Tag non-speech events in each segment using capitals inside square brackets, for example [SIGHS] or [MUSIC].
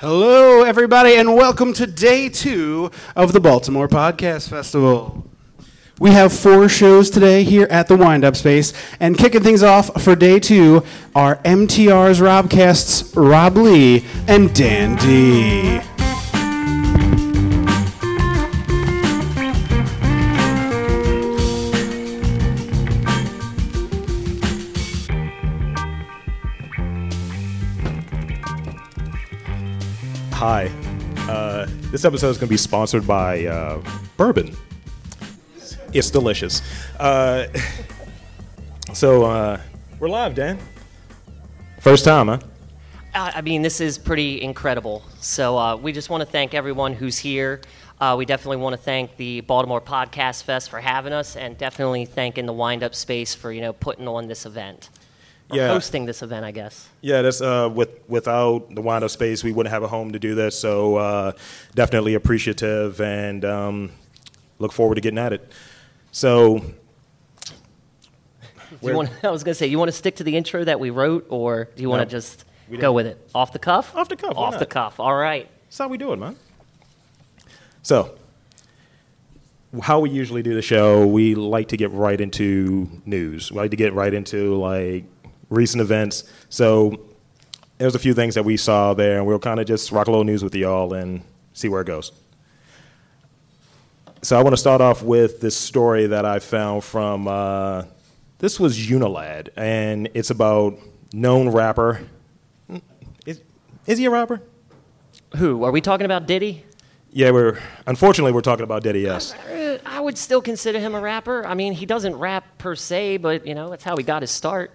Hello, everybody, and welcome to day two of the Baltimore Podcast Festival. We have four shows today here at the Windup Space, and kicking things off for day two are MTR's Robcasts Rob Lee and Dan D. Hi. Uh, this episode is going to be sponsored by uh, bourbon. It's delicious. Uh, [LAUGHS] so uh, we're live, Dan. First time, huh? Uh, I mean, this is pretty incredible. So uh, we just want to thank everyone who's here. We definitely want to thank the Baltimore Podcast Fest for having us, and definitely thanking the Windup Space for you know putting on this event, Yeah. hosting this event, I guess. Yeah, that's uh, with without the wind up space, we wouldn't have a home to do this. So uh, definitely appreciative and um, look forward to getting at it. So Do you want? [LAUGHS] I was gonna say, you want to stick to the intro that we wrote, or do you want to just go with it off the cuff? Off the cuff, Off the cuff. All right. That's how we do it, man. So, how we usually do the show, we like to get right into news. We like to get right into like recent events. So, there's a few things that we saw there, and we'll kind of just rock a little news with y'all and see where it goes. So, I want to start off with this story that I found from. Uh, this was Unilad, and it's about known rapper. Is, is he a rapper? Who are we talking about? Diddy? Yeah, we're unfortunately we're talking about Diddy. Yes. Uh, I would still consider him a rapper. I mean, he doesn't rap per se, but you know, that's how he got his start.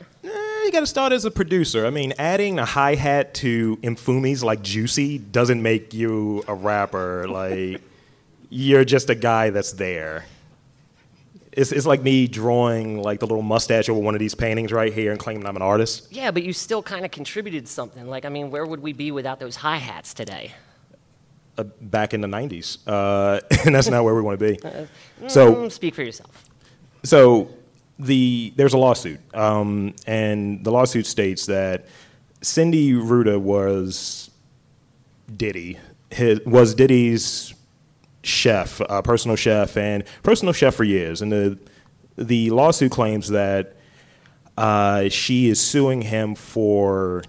You got to start as a producer. I mean, adding a hi hat to Infumis like Juicy doesn't make you a rapper. [LAUGHS] Like you're just a guy that's there. It's, it's like me drawing like the little mustache over one of these paintings right here and claiming I'm an artist. Yeah, but you still kind of contributed something. Like, I mean, where would we be without those hi hats today? Uh, back in the '90s, uh, [LAUGHS] and that's not where we want to be. So Mm, speak for yourself. So the there's a lawsuit, um, and the lawsuit states that Cindy Rueda was Diddy, his, was Diddy's chef, uh, personal chef, and personal chef for years. And the the lawsuit claims that uh, she is suing him for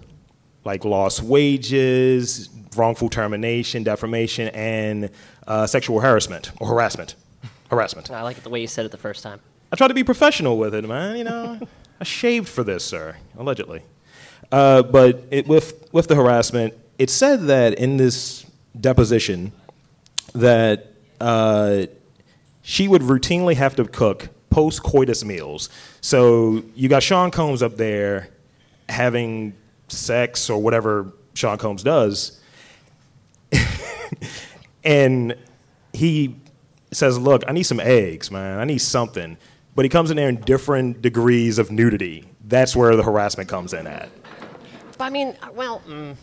like lost wages, wrongful termination, defamation, and uh, sexual harassment or harassment. Harassment. [LAUGHS] I like it the way you said it the first time. I tried to be professional with it, man. You know, I shaved for this, sir, allegedly. Uh, but it, with with the harassment, it said that in this deposition that uh, she would routinely have to cook post coitus meals. So you got Sean Combs up there having sex or whatever Sean Combs does, [LAUGHS] and he says, "Look, I need some eggs, man. I need something." But he comes in there in different degrees of nudity. That's where the harassment comes in at. But I mean, well, mm,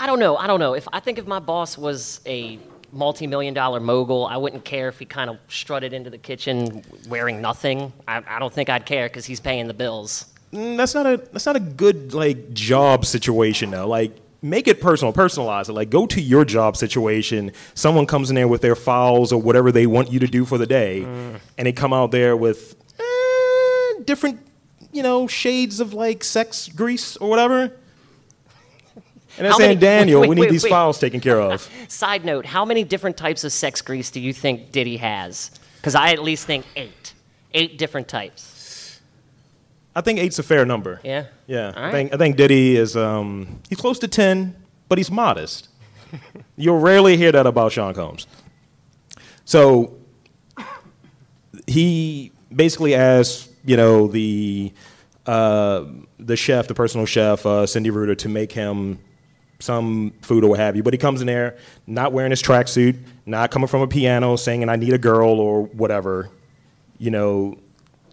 I don't know. I don't know. If I think if my boss was a multi-million dollar mogul, I wouldn't care if he kind of strutted into the kitchen wearing nothing. I, I don't think I'd care because he's paying the bills. Mm, That's not a that's not a good like job situation though. Like make it personal, personalize it. Like go to your job situation. Someone comes in there with their files or whatever they want you to do for the day, and they come out there with eh, different, you know, shades of like sex grease or whatever. And How saying, Daniel, wait, we need wait, these wait. files taken care of. [LAUGHS] Side note: How many different types of sex grease do you think Diddy has? Because I at least think eight. Eight different types. I think eight's a fair number. Yeah. Yeah, All I right. think I think Diddy is um, he's close to ten, but he's modest. [LAUGHS] You'll rarely hear that about Sean Combs. So he basically asked, you know, the uh, the chef, the personal chef, uh, Cindy Rueda, to make him some food or what have you. But he comes in there not wearing his tracksuit, not coming from a piano, saying "I need a girl" or whatever. You know,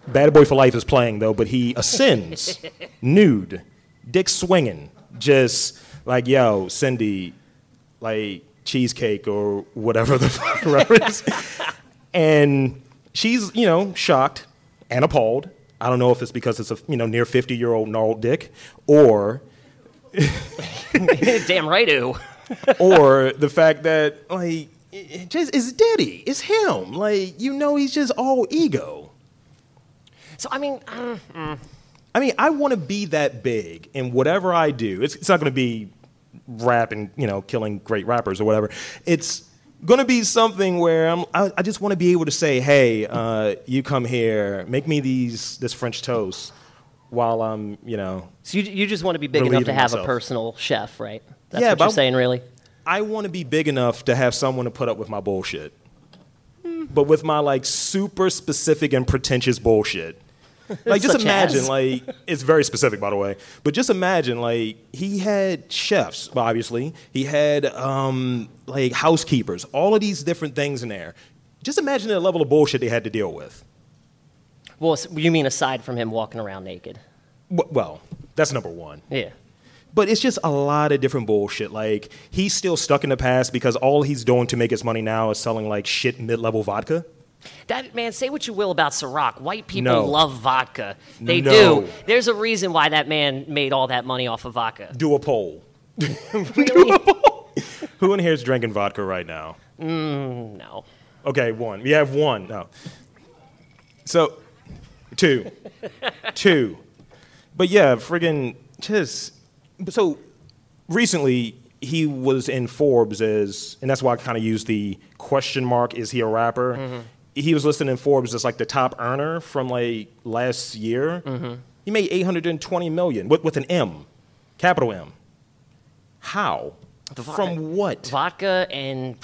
Bad Boy for Life is playing though, but he ascends [LAUGHS] nude, dick swinging, just like yo, Cindy, like cheesecake or whatever the [LAUGHS] fuck reference. and she's you know shocked and appalled. I don't know if it's because it's a you know near fifty year old gnarled dick or [LAUGHS] Damn right, ooh. or the fact that like it it just it's Diddy, it's him. Like you know, he's just all ego. So I mean, uh, I mean, I want to be that big in whatever I do. It's, it's not going to be rap and you know killing great rappers or whatever. It's going to be something where I'm, I, I just want to be able to say, "Hey, uh, you come here, make me these this French toast," while I'm you know. so you, you just want to be big enough to Relieving have a personal chef, right? That's Yeah, what you're I'm- saying, really. I want to be big enough to have someone to put up with my bullshit, but with my like super specific and pretentious bullshit. Like just imagine, as? like it's very specific, by the way. But just imagine, like he had chefs, obviously. He had um, like housekeepers, all of these different things in there. Just imagine the level of bullshit they had to deal with. Well, you mean aside from him walking around naked? Well, that's number one. Yeah. But it's just a lot of different bullshit. Like he's still stuck in the past because all he's doing to make his money now is selling like shit mid-level vodka. That man, say what you will about Ciroc. White people No. love vodka. They No. do. There's a reason why that man made all that money off of vodka. Do a poll. [LAUGHS] Really? Who in here is drinking vodka right now? Mm, no. Okay, one. We have one. No. So, two. [LAUGHS] two. But yeah, friggin' just. So, recently, he was in Forbes as, and that's why I kind of used the question mark, is he a rapper? Mm-hmm. He was listed in Forbes as like the top earner from like last year. Mm-hmm. He made 820 million with, with an M, capital M. How? From what? Vodka and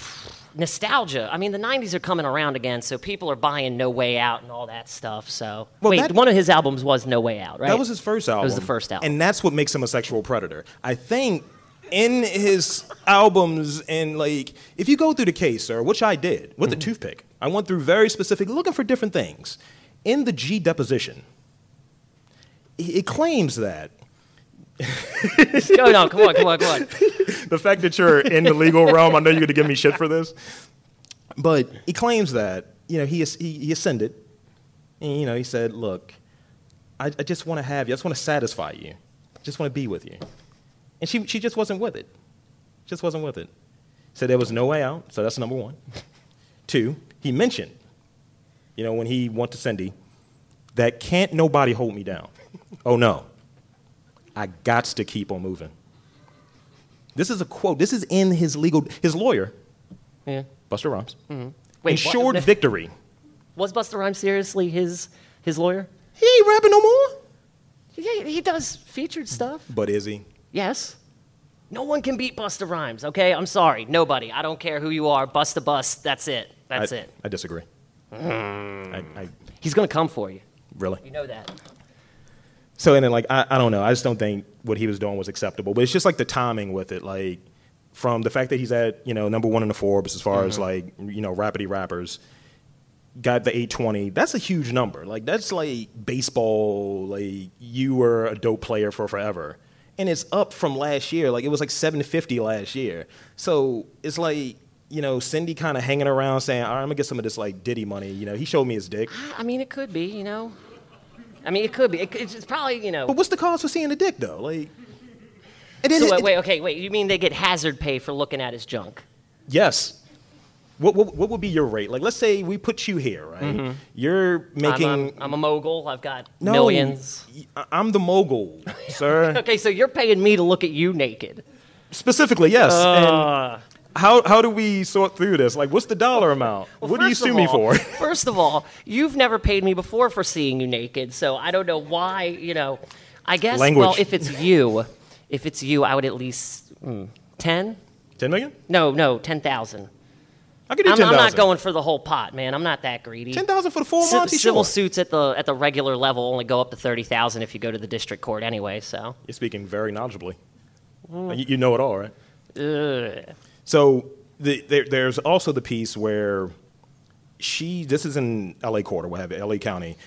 nostalgia. I mean, the 90s are coming around again, so people are buying No Way Out and all that stuff. So, Well, wait, that- one of his albums was No Way Out, right? That was his first album. That was the first album. And that's what makes him a sexual predator. I think in his albums and like if you go through the case, sir, which I did with the Mm-hmm. toothpick, I went through very specific looking for different things. In the G deposition, it it claims that [LAUGHS] no, no, come on, come on, come on. the fact that you're in the legal realm, I know you're going to give me shit for this, but he claims that you know he, he, he ascended, and you know he said, "Look, I, I just want to have you. I just want to satisfy you. I just want to be with you," and she she just wasn't with it. Just wasn't with it. So there was no way out. So that's number one. Two, he mentioned, you know, when he went to Cindy, that can't nobody hold me down. oh no, I got to keep on moving. This is a quote. This is in his legal. His lawyer, Yeah. Busta Rhymes, mm-hmm. Wait, ensured what- [LAUGHS] victory. Was Busta Rhymes seriously his his lawyer? He ain't rapping no more. Yeah, he does featured stuff. But is he? Yes. No one can beat Busta Rhymes, okay? I'm sorry. Nobody. I don't care who you are. Bust the bust. That's it. That's I, it. I disagree. Hmm. I, I He's going to come for you. really. You know that. So and then like I, I don't know. I just don't think what he was doing was acceptable. But it's just like the timing with it, like from the fact that he's at you know number one in the Forbes as far as mm-hmm. like you know rapidy rappers. Got the 820. That's a huge number. Like that's like baseball. Like you were a dope player for forever, and it's up from last year. Like it was like 750 last year. So it's like you know Cindy kind of hanging around saying, "All right, I'm gonna get some of this like Diddy money." You know, he showed me his dick. I mean, it could be, you know. I mean, it could be. It, it's it's probably, you know. But what's the cost for seeing the dick though? Like, and then So it- wait, wait, okay, wait. You mean they get hazard pay for looking at his junk? Yes. What, what, what would be your rate? Like, let's say we put you here, right? You're making. I'm, I'm, I'm a mogul. I've got no, millions. I'm the mogul, [LAUGHS] sir. Okay, so you're paying me to look at you naked. Specifically, yes. Uh. and how, how do we sort through this? Like, what's the dollar amount? Well, what do you sue me for? [LAUGHS] first of all, you've never paid me before for seeing you naked, so I don't know why. You know, I guess. Language. Well, if it's you, if it's you, I would at least mm, ten. 10 million? No, no, ten thousand. I could do I'm, 10,000. I'm not going for the whole pot, man. I'm not that greedy. 10,000 for the full Monty civil Shore. suits at the at the regular level only go up to thirty thousand if you go to the district court anyway. So, You're speaking very knowledgeably. Mm. You, you know it all, right? Ugh. So the, there, there's also the piece where she, this is in LA court or what have you, LA County,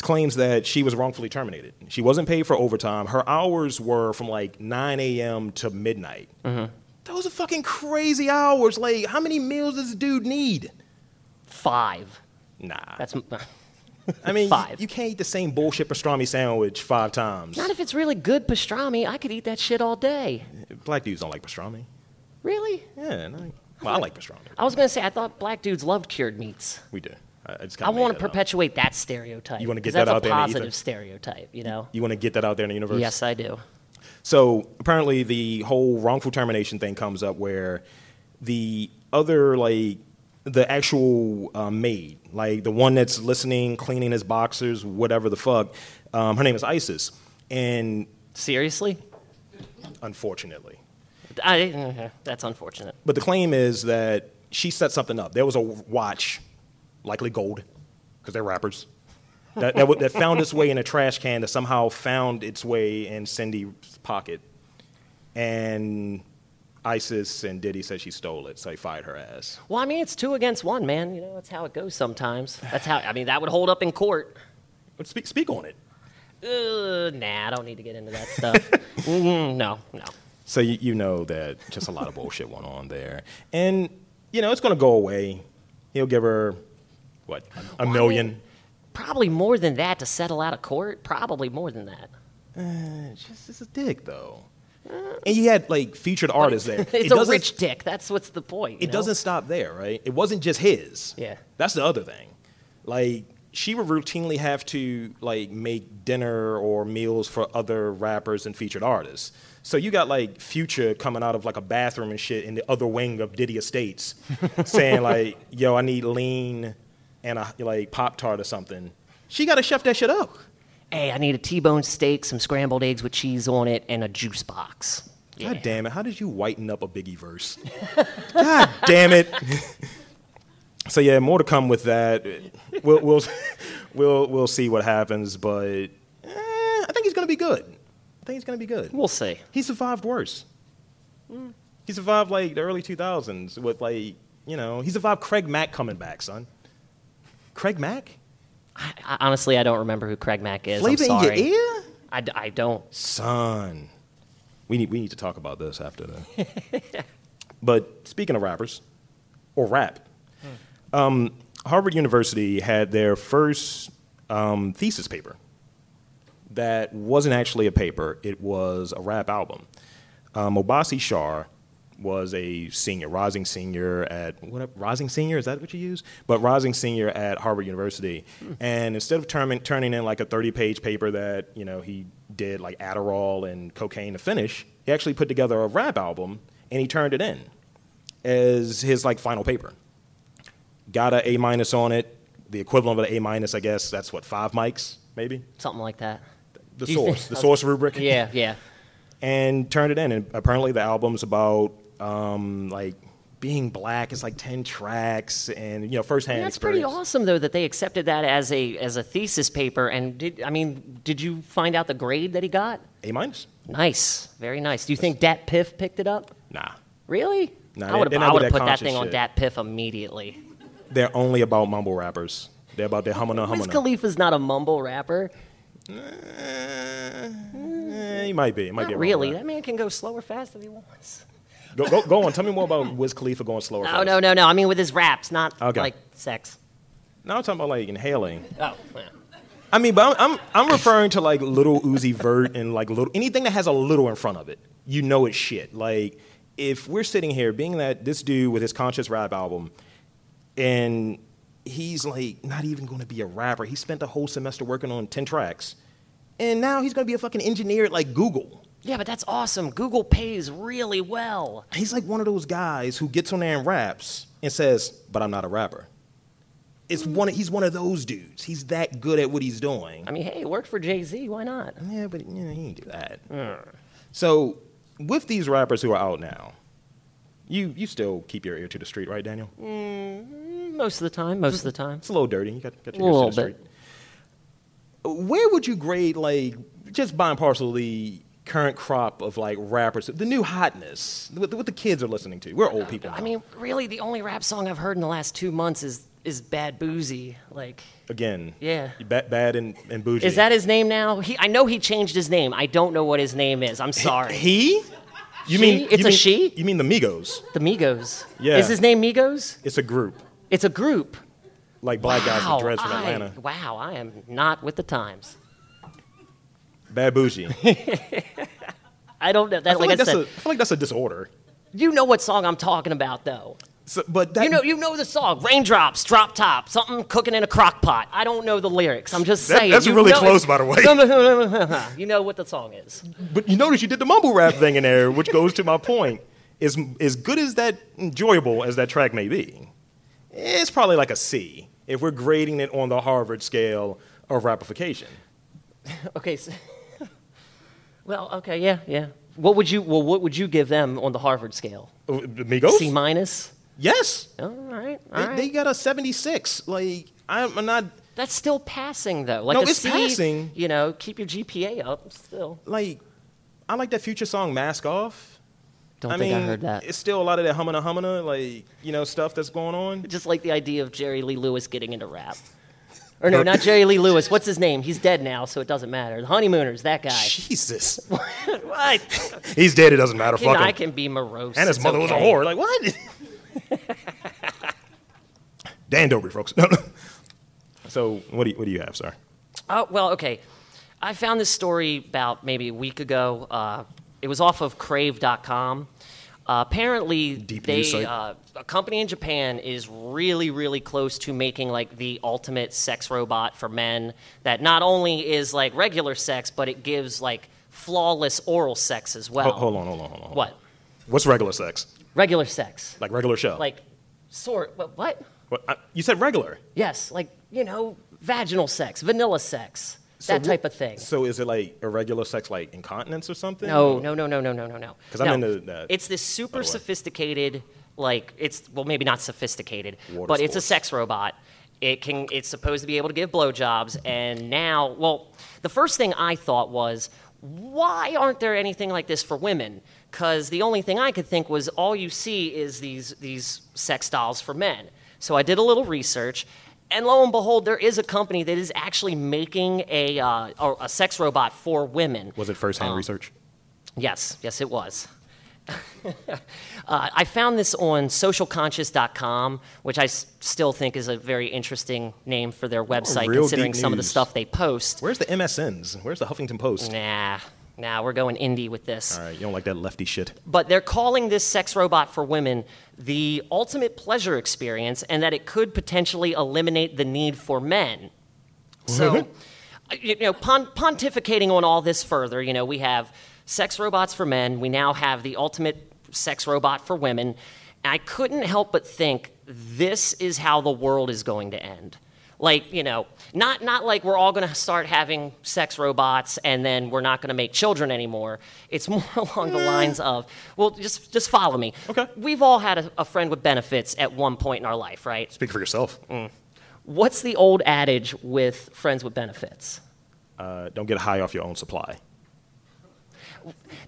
claims that she was wrongfully terminated. She wasn't paid for overtime. Her hours were from like 9 a.m. to midnight. Mm-hmm. Those are fucking crazy hours. Like, how many meals does this dude need? five. Nah. That's [LAUGHS] I mean, five. You, can't eat the same bullshit pastrami sandwich five times. not if it's really good pastrami. I could eat that shit all day. Black dudes don't like pastrami. Really? Yeah, no, well, I like pastrami. I was gonna say I thought black dudes loved cured meats. We do. I, I I want to that up. perpetuate that stereotype. You wanna get 'cause that out there That's a positive stereotype, you know. You want to get that out there in the universe? Yes, I do. So apparently, the whole wrongful termination thing comes up where the other, like, the actual uh, maid, like the one that's listening, cleaning his boxers, whatever the fuck, um, her name is Isis. And Seriously? unfortunately, I, that's unfortunate. but the claim is that she set something up. There was a watch, likely gold, because they're rappers, that, that, w- that found its way in a trash can that somehow found its way in Cindy's pocket. And ISIS and Diddy said she stole it, so they fired her ass. Well, I mean, it's two against one, man. You know, that's how it goes sometimes. That's how. I mean, that would hold up in court. But speak, speak on it. Uh, nah, I don't need to get into that stuff. [LAUGHS] Mm, no, no. So you, you know that just a lot of bullshit went on there. And, you know, it's going to go away. He'll give her, what, a, a million? Probably more than that to settle out of court. Probably more than that. It's just it's a dick, though. Uh, and you had, like, featured artists there. [LAUGHS] It's It a rich dick. That's what's the point. it know? doesn't stop there, right? It wasn't just his. Yeah. That's the other thing. Like she would routinely have to like make dinner or meals for other rappers and featured artists. So you got like Future coming out of like a bathroom and shit in the other wing of Diddy Estates, [LAUGHS] saying like, "Yo, I need lean and a like Pop Tart or something." She got to chef that shit up. Hey, I need a T-bone steak, some scrambled eggs with cheese on it, and a juice box. God damn it! How did you whiten up a Biggie verse? [LAUGHS] God damn it! so yeah, more to come with that. We'll we'll we'll, we'll see what happens, but eh, I think he's gonna be good. I think he's gonna be good. We'll see. He survived worse. He survived like the early 2000s with like you know he survived Craig Mack coming back, son. Craig Mack, I, I, honestly, I don't remember who Craig Mack is. flavor I'm in your sorry. I, I, don't. son. We need we need to talk about this after that. [LAUGHS] but speaking of rappers, or rap, um, Harvard University had their first um, thesis paper. That wasn't actually a paper; it was a rap album. Um, Obasi Shaw was a senior, rising senior at what? Rising senior is that what you use? But rising senior at Harvard University, hmm. and instead of turning turning in like a thirty page paper that you know he did like Adderall and cocaine to finish, he actually put together a rap album and he turned it in as his like final paper. Got a A minus on it, the equivalent of an A minus, I guess. That's what five mics, maybe. Something like that. The source, think- the source rubric Yeah, yeah. and turned it in. And apparently, the album's about um, like being black. It's like ten tracks, and you know, firsthand That's pretty awesome, though, that they accepted that as a as a thesis paper. And did I mean, did you find out the grade that he got? A minus? Nice, very nice. Do you think DatPiff picked it up? Nah, Really? Nah, I would have put that thing on shit. DatPiff immediately. they're only about mumble rappers. They're about their humana Wiz humana. Khalifa's not a mumble rapper. Eh, he might be. He might be. Not mumble really. rapper. That man can go slow or fast if he wants. Go, go, go on. Tell me more about Wiz Khalifa going slower. No, no, no, no. I mean with his raps, not Okay. like sex. No, I'm talking about like inhaling. Oh, yeah. I mean, but I'm, I'm I'm referring to like little Uzi Vert and like little anything that has a little in front of it. You know it's shit. Like if we're sitting here, being that this dude with his conscious rap album, and he's like not even going to be a rapper. He spent the whole semester working on ten tracks, and now he's going to be a fucking engineer at like Google. Yeah, but that's awesome. Google pays really well. He's like one of those guys who gets on there and raps and says, "But I'm not a rapper." It's one. He's one of those dudes. He's that good at what he's doing. I mean, hey, it worked for Jay Z. Why not? Yeah, but you know, he didn't do that. Mm. So, with these rappers who are out now, you you still keep your ear to the street, right, Daniel? Mm, most of the time. Most of the time. It's a little dirty. You got, got A your ear to the bit. street. Where would you grade, like, just by and parcel, the current crop of like rappers, the new hotness, what, what the kids are listening to? We're old people. Now. I mean, really, the only rap song I've heard in the last two months is is Bad Boozy. Like, again, Yeah. bad, bad and, and bougie. is that his name now? He, I know he changed his name. I don't know what his name is. I'm sorry. he? You She? mean It's you a mean- she? You mean the Migos? the Migos. Yeah. Is his name Migos? It's a group It's a group. like black guys wow, with dreads from I- Atlanta. wow, I am not with the times. Bad bougie. [LAUGHS] I don't know. I feel like, like, I that's said, a, I feel like that's a disorder. You know what song I'm talking about, though. So, but that, You know, you know the song. Raindrops, drop top, something cooking in a crock pot. I don't know the lyrics. I'm just That- saying. that's you really know close, by the way. [LAUGHS] you know what the song is. but you notice you did the mumble rap thing in there, which goes to my point. As as good as that enjoyable as that track may be, it's probably like a C if we're grading it on the Harvard scale of rapification. [LAUGHS] Okay. So, well, okay, yeah, yeah. What would you? Well, what would you give them on the Harvard scale? Uh, Migos? C minus. Yes. All right, all They, right. they got a 76. Like, I'm I'm not, That's still passing though. Like No, it's C, passing. You know, keep your GPA up. Still. like, I like that future song, Mask Off. Don't I think mean, I heard that. it's still a lot of that humana humana, like, you know, stuff that's going on. Just like the idea of Jerry Lee Lewis getting into rap. Or no, not Jerry Lee Lewis. What's his name? He's dead now, so it doesn't matter. The Honeymooners, that guy. Jesus. [LAUGHS] what? [LAUGHS] He's dead, it doesn't matter. Can, Fuck him. I can be morose. And his it's mother was a okay. whore. Like, what? [LAUGHS] Dan Dobry, folks. No, no. So, what do, you, what do you have, sir? Oh, well, okay. I found this story about maybe a week ago. Uh, it was off of crave.com. Uh, apparently, Deep they, uh, a company in Japan is really, really close to making like the ultimate sex robot for men that not only is like regular sex, but it gives like flawless oral sex as well. Ho- hold on, hold on, hold on. What? What's regular sex? Regular sex. Like regular show? Like, sort. What? what? What, I, you said regular. Yes, like, you know, vaginal sex, vanilla sex, So that type of thing. So is it like irregular sex, like incontinence or something? No, no, no, no, no, no, no, no. Because I'm No. into that, It's this super oh, way. sophisticated, like it's well, maybe not sophisticated, Water but it's a sex robot. It can. It's supposed to be able to give blowjobs, and now, well, the first thing I thought was, why aren't there anything like this for women? Because the only thing I could think was all you see is these these sex dolls for men. So I did a little research, and lo and behold, there is a company that is actually making a uh, a, sex robot for women. Was it firsthand Um, research? Yes, yes, it was. [LAUGHS] uh, I found this on socialconscious.com, which I s- still think is a very interesting name for their website, real considering some of the stuff they post. Where's the MSNs? Where's the Huffington Post? Nah, nah, we're going indie with this. All right, you don't like that lefty shit. But they're calling this sex robot for women the ultimate pleasure experience, and that it could potentially eliminate the need for men. So, you know, pon- pontificating on all this further, you know, we have sex robots for men. We now have the ultimate sex robot for women. And I couldn't help but think this is how the world is going to end. Like, you know, not, not like we're all going to start having sex robots and then we're not going to make children anymore. It's [LAUGHS] more along the lines of, well, just, just follow me. Okay. We've all had a, a friend with benefits at one point in our life, right? Speak for yourself. What's the old adage with friends with benefits? Uh, don't get high off your own supply.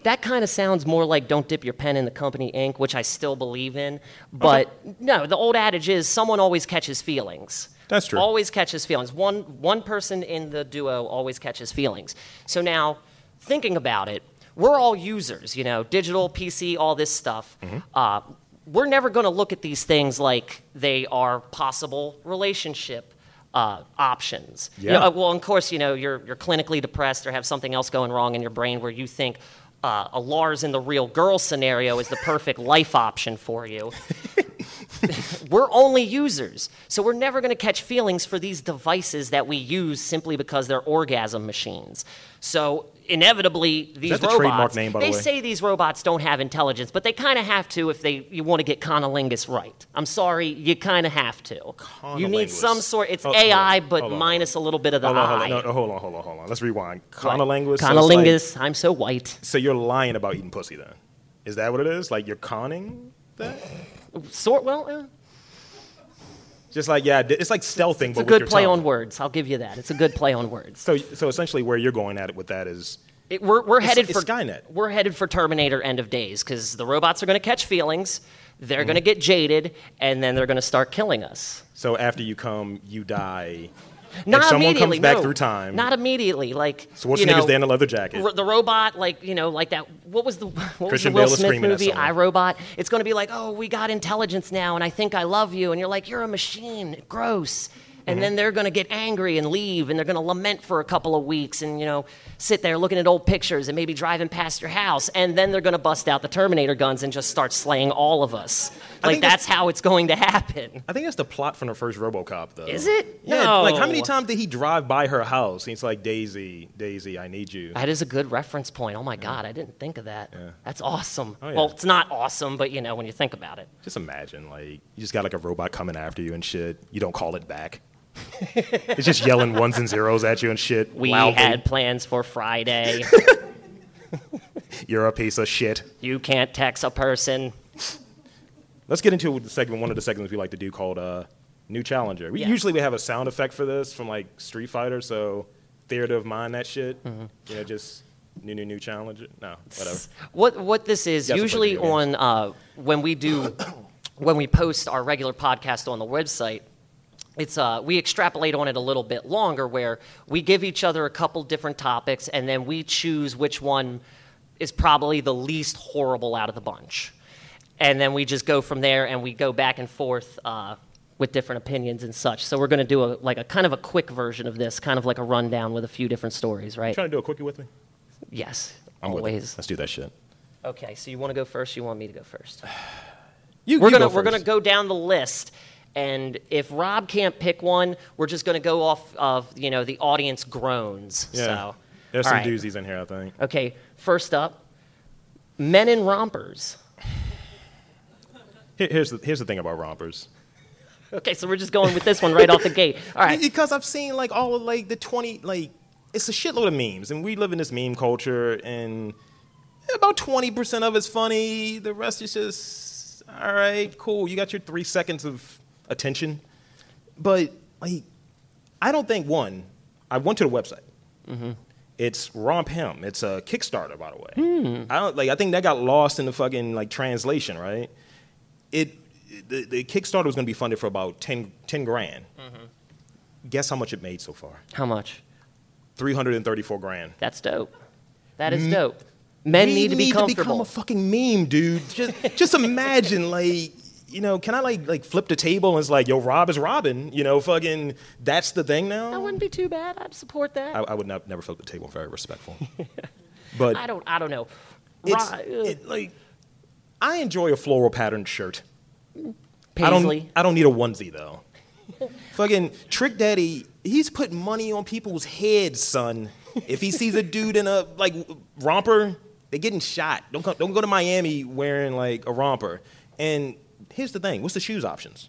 That kind of sounds more like don't dip your pen in the company ink, which I still believe in. But no, the old adage is someone always catches feelings. That's true. Always catches feelings. One, one person in the duo always catches feelings. So now, thinking about it, we're all users, you know, digital, PC, all this stuff. Mm-hmm. Uh, we're never going to look at these things like they are possible relationship uh, options. You know, Yeah. uh, well, of course, you know, you're, you're clinically depressed or have something else going wrong in your brain where you think uh, a Lars in the real girl scenario is the perfect life option for you. [LAUGHS] [LAUGHS] we're only users. So we're never going to catch feelings for these devices that we use simply because they're orgasm machines. So inevitably, these the robots, name, by the they say these robots don't have intelligence, but they kind of have to if they you want to get conolingus right. I'm sorry, you kind of have to. You need some sort. It's Oh, AI, but hold on, minus a little bit of the Hold on, I. hold on, no, hold on, hold on, hold on. Let's rewind. Conolingus. so it's I'm so white. So you're lying about eating pussy then? Is that what it is? Like you're conning that? Sort well. eh, Just like yeah, it's like stealthing. It's but a good play tongue. on words. I'll give you that. It's a good play on words. So so essentially, where you're going at it with that is It, we're we're It's- headed it's for Skynet. We're headed for Terminator End of Days because the robots are going to catch feelings, they're Mm-hmm. going to get jaded, and then they're going to start killing us. so after you come, you die. Not if someone immediately. comes back no. through time, Not immediately. Like so what's you nigga's know, in a leather jacket? r- the robot, like you know, like that. What was the [LAUGHS] what Christian was the Will Bale Smith movie. I Robot? It's going to be like, oh, we got intelligence now, and I think I love you, and you're like, you're a machine, gross. and mm-hmm. then they're going to get angry and leave and they're going to lament for a couple of weeks and you know sit there looking at old pictures and maybe driving past your house and then they're going to bust out the terminator guns and just start slaying all of us like that's- that's how it's going to happen I think that's the plot from the first RoboCop, though. Is it? Yeah. Like, how many times did he drive by her house? And he's like, Daisy, Daisy, I need you. that is a good reference point oh my god i didn't think of that Yeah. that's awesome Oh, yeah. well it's not awesome but you know when you think about it Just imagine, like, you just got like a robot coming after you and shit. You don't call it back. [LAUGHS] it's just yelling ones and zeros at you and shit. we loudly. had plans for friday [LAUGHS] You're a piece of shit. you can't text a person Let's get into the segment. One of the segments we like to do called uh, "New Challenger." We Yeah. usually we have a sound effect for this from like Street Fighter, so theater of mind that shit. Mm-hmm. You know, just new, new, new challenger. No, whatever. [LAUGHS] What what this is Yes, usually on uh, when we do [COUGHS] when we post our regular podcast on the website. It's uh, we extrapolate on it a little bit longer, where we give each other a couple different topics, and then we choose which one is probably the least horrible out of the bunch, and then we just go from there, and we go back and forth uh, with different opinions and such. So we're going to do a like a kind of a quick version of this, kind of like a rundown with a few different stories, right? You Trying to do a quickie with me? Yes, I'm with always. Let's do that shit. Okay, so you want to go first? You want me to go first? [SIGHS] You, We're you gonna go we're gonna go down the list, and if Rob can't pick one, we're just gonna go off of you know the audience groans. Yeah. So There's all some right. doozies in here, I think. Okay, first up, men in rompers. Here- here's the here's the thing about rompers. Okay, so we're just going with this one right off the gate. [LAUGHS] All right. Because I've seen like all of like the 20 like it's a shitload of memes and we live in this meme culture and about 20% of it's funny, the rest is just all right, cool. You got your 3 seconds of attention. But like I don't think one I went to the website. Mm-hmm. It's RompHim. It's a Kickstarter, by the way. Hmm. I don't like. I think that got lost in the fucking like translation, right? It the, the Kickstarter was going to be funded for about 10, 10 grand. Guess how much it made so far? How much? Three hundred and thirty-four grand. That's dope. That is dope. Men We need to be become comfortable. a fucking meme, dude. Just, [LAUGHS] just imagine, like, you know, can I like like flip the table and it's like, yo, Rob is Robin. You know, fucking, that's the thing now. that wouldn't be too bad. I'd support that. I, I would not, never flip the table. Very respectful. [LAUGHS] but I don't. I don't know. it's Ro- uh, it, like I enjoy a floral patterned shirt. I don't I don't need a onesie though. [LAUGHS] Fucking Trick Daddy, he's putting money on people's heads, son. If he sees a dude in a like romper, they're getting shot. Don't come, don't go to Miami wearing like a romper. And here's the thing: what's the shoes options?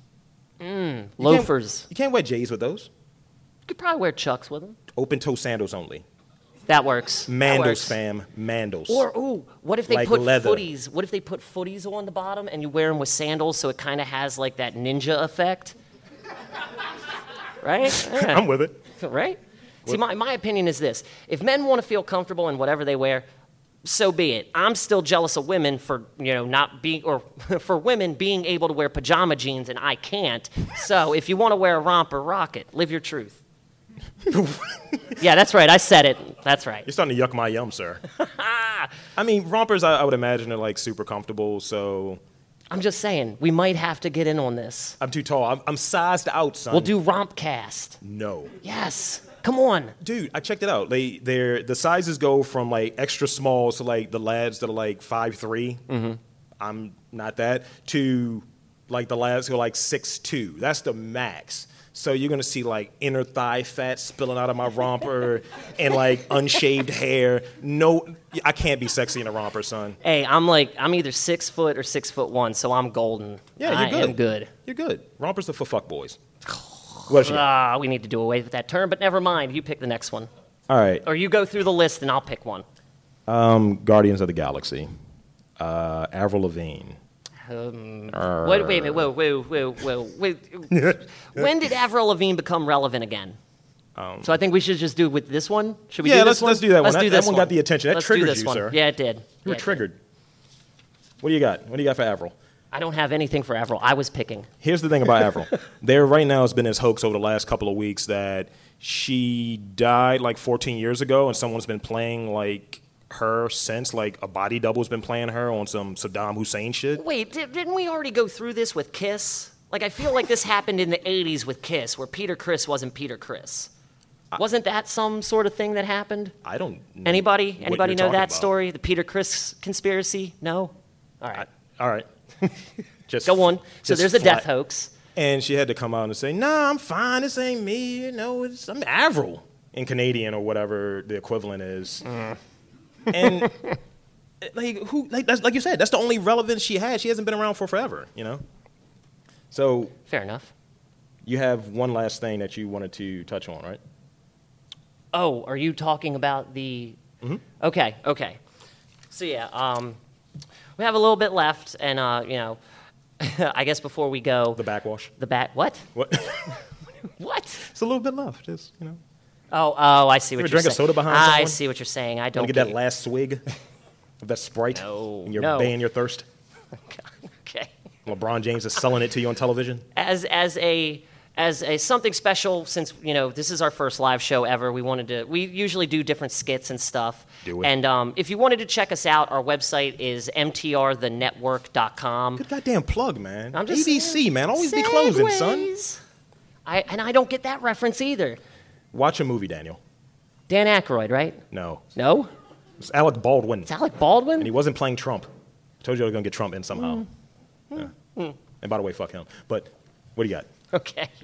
Mm, you can't- Loafers. You can't wear J's with those. You could probably wear chucks with them. Open toe sandals only. That works. Mandals, works. fam. Mandals. Or ooh, what if they Like put leather. footies? What if they put footies on the bottom and you wear them with sandals so it kind of has like that ninja effect? right? [LAUGHS] Yeah. I'm with it. right? See, my, my opinion is this: if men want to feel comfortable in whatever they wear, so be it. I'm still jealous of women for you know not being or [LAUGHS] for women being able to wear pajama jeans and I can't. So if you want to wear a romper, rock it. Live your truth. Yeah, that's right. I said it. That's right. You're starting to yuck my yum, sir. I mean, rompers, I, I would imagine, are like super comfortable. So I'm just saying we might have to get in on this. I'm too tall. I'm, I'm sized out, son. We'll do Rompcast. no. Yes. Come on. Dude, I checked it out. They, they're the sizes go from like extra small to like the lads that are like five Mm-hmm. I'm not that. To like the lads who are like six two. That's the max. So you're gonna see like inner thigh fat spilling out of my romper and like unshaved hair. No, I can't be sexy in a romper, son. Hey, I'm like I'm either six foot or six foot one, so I'm golden. Yeah, you're I good. am good. You're good. Rompers are for fuck boys. [SIGHS] What else you got? Ah, we need to do away with that term, but never mind. You pick the next one. All right. Or you go through the list and I'll pick one. Um, Guardians of the Galaxy. Uh, Avril Lavigne. Um, wait, wait a minute. Whoa, whoa, whoa, whoa. Wait. [LAUGHS] when did Avril Lavigne become relevant again? so I think we should just do with this one. Should we Um, Yeah, do let's- this one? let's do that one. Let's That- do that this one got the attention. That Let's do triggered this you, one. sir. Yeah, it did. You were triggered. What do you got? What do you got for Avril? I don't have anything for Avril. I was picking. Here's the thing about Avril. [LAUGHS] there right now has been this hoax over the last couple of weeks that she died like 14 years ago, and someone's been playing like her since. Like a body double's been playing her on some Saddam Hussein shit. Wait, di- didn't we already go through this with Kiss? Like I feel like this happened in the '80s with Kiss, where Peter Criss wasn't Peter Criss. Wasn't that some sort of thing that happened? I don't. know Anybody? what Anybody you're know talking that about. story? The Peter Criss conspiracy? No. All right, All right. [LAUGHS] just go on. So just there's a death hoax. And she had to come out and say, "Nah, I'm fine. This ain't me. You know, it's I'm Avril in Canadian or whatever the equivalent is." Mm. And [LAUGHS] like who? Like that's like you said, that's the only relevance she had. She hasn't been around for forever. You know. So Fair enough. you have one last thing that you wanted to touch on, right? Oh, are you talking about the? Mm-hmm. Okay, okay. So yeah, um, we have a little bit left, and uh, you know, [LAUGHS] I guess before we go, The backwash. the back. What? What? [LAUGHS] What? it's a little bit left. Just you know, Oh, oh, I see what ever you're drink a saying. soda behind I someone? see what you're saying. I don't to get that last swig of that Sprite. No, and you're no. baying your thirst. [LAUGHS] Okay. LeBron James is selling it to you on television. As as a as a something special, since you know this is our first live show ever, we wanted to. We usually do different skits and stuff. Do we? And um, if you wanted to check us out, our website is mtrthenetwork.com. Good goddamn plug, man. I'm just ABC, saying. man. Always be closing, son. Segues. I, and I don't get that reference either. Watch a movie, Daniel. Dan Aykroyd, right? No. No? It's Alec Baldwin. It's Alec Baldwin? And he wasn't playing Trump. I told you I was going to get Trump in somehow. Hmm. Yeah. And by the way, fuck him. But what do you got? Okay. [LAUGHS]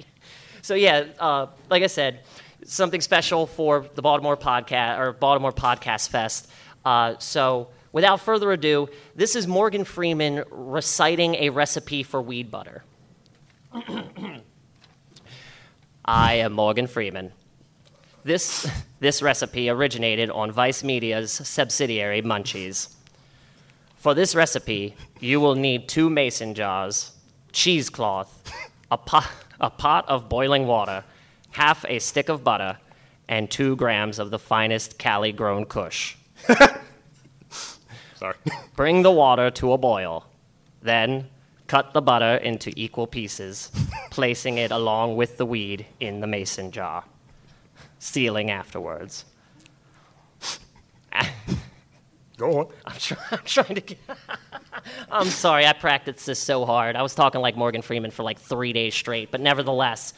So yeah, uh, like I said, something special for the Baltimore podcast or Baltimore Podcast Fest. Uh, so without further ado, this is Morgan Freeman reciting a recipe for weed butter. [COUGHS] I am Morgan Freeman. This, [LAUGHS] this recipe originated on Vice Media's subsidiary Munchies. For this recipe, you will need two mason jars, cheesecloth, a pot, a pot of boiling water, half a stick of butter, and two grams of the finest Cali grown kush. [LAUGHS] Sorry. [LAUGHS] Bring the water to a boil. Then cut the butter into equal pieces, placing it along with the weed in the mason jar, sealing afterwards. Go on. I'm, try- [LAUGHS] I'm trying to get. [LAUGHS] I'm sorry, I practiced this so hard. I was talking like Morgan Freeman for like three days straight, but nevertheless,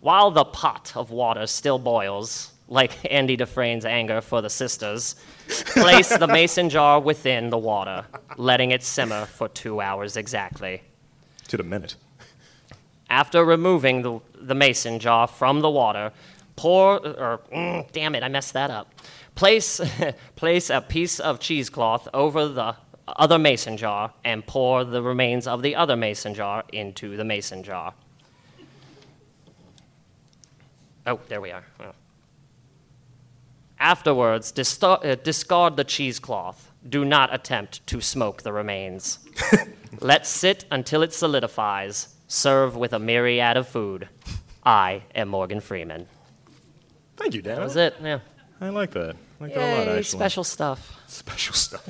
while the pot of water still boils, like [LAUGHS] Andy Dufresne's anger for the sisters, place the mason jar within the water, letting it simmer for two hours exactly. To the minute. After removing the, the mason jar from the water, pour, or, mm, damn it, I messed that up. Place, [LAUGHS] place a piece of cheesecloth over the other mason jar and pour the remains of the other mason jar into the mason jar. Oh, there we are. Oh. Afterwards, disto- uh, discard the cheesecloth. Do not attempt to smoke the remains. [LAUGHS] Let sit until it solidifies. Serve with a myriad of food. I am Morgan Freeman. Thank you, Dan. That was it. Yeah. I like that. I like that a lot, Yay, actually. special stuff. Special stuff.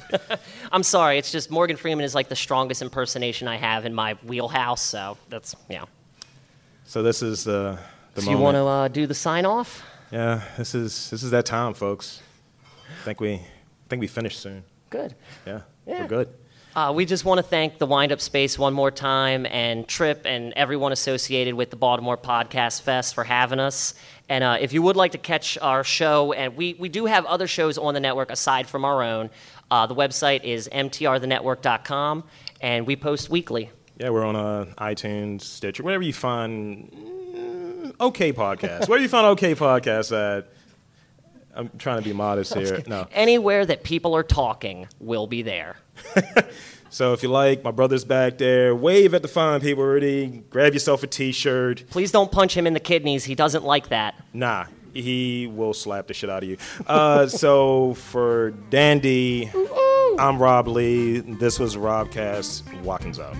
[LAUGHS] [LAUGHS] I'm sorry. It's just Morgan Freeman is like the strongest impersonation I have in my wheelhouse. So that's yeah. so this is uh, the So you moment. want to uh, do the sign off? Yeah, this is this is that time, folks. I think we I think we finished soon. Good. Yeah, Yeah. we're good. Uh, we just want to thank the Windup Space one more time and Trip and everyone associated with the Baltimore Podcast Fest for having us. And uh, if you would like to catch our show, and we, we do have other shows on the network aside from our own, uh, the website is mtrthenetwork.com, and we post weekly. Yeah, we're on uh, iTunes, Stitcher, wherever you find mm, okay podcasts. Wherever you find okay podcasts at. I'm trying to be modest [LAUGHS] here. No. Anywhere that people are talking, will be there. [LAUGHS] So if you like, my brother's back there. Wave at the fine people already. Grab yourself a T-shirt. Please don't punch him in the kidneys. He doesn't like that. Nah, he will slap the shit out of you. Uh, [LAUGHS] so for Dandy, I'm Rob Lee. This was Robcast. Watkins out.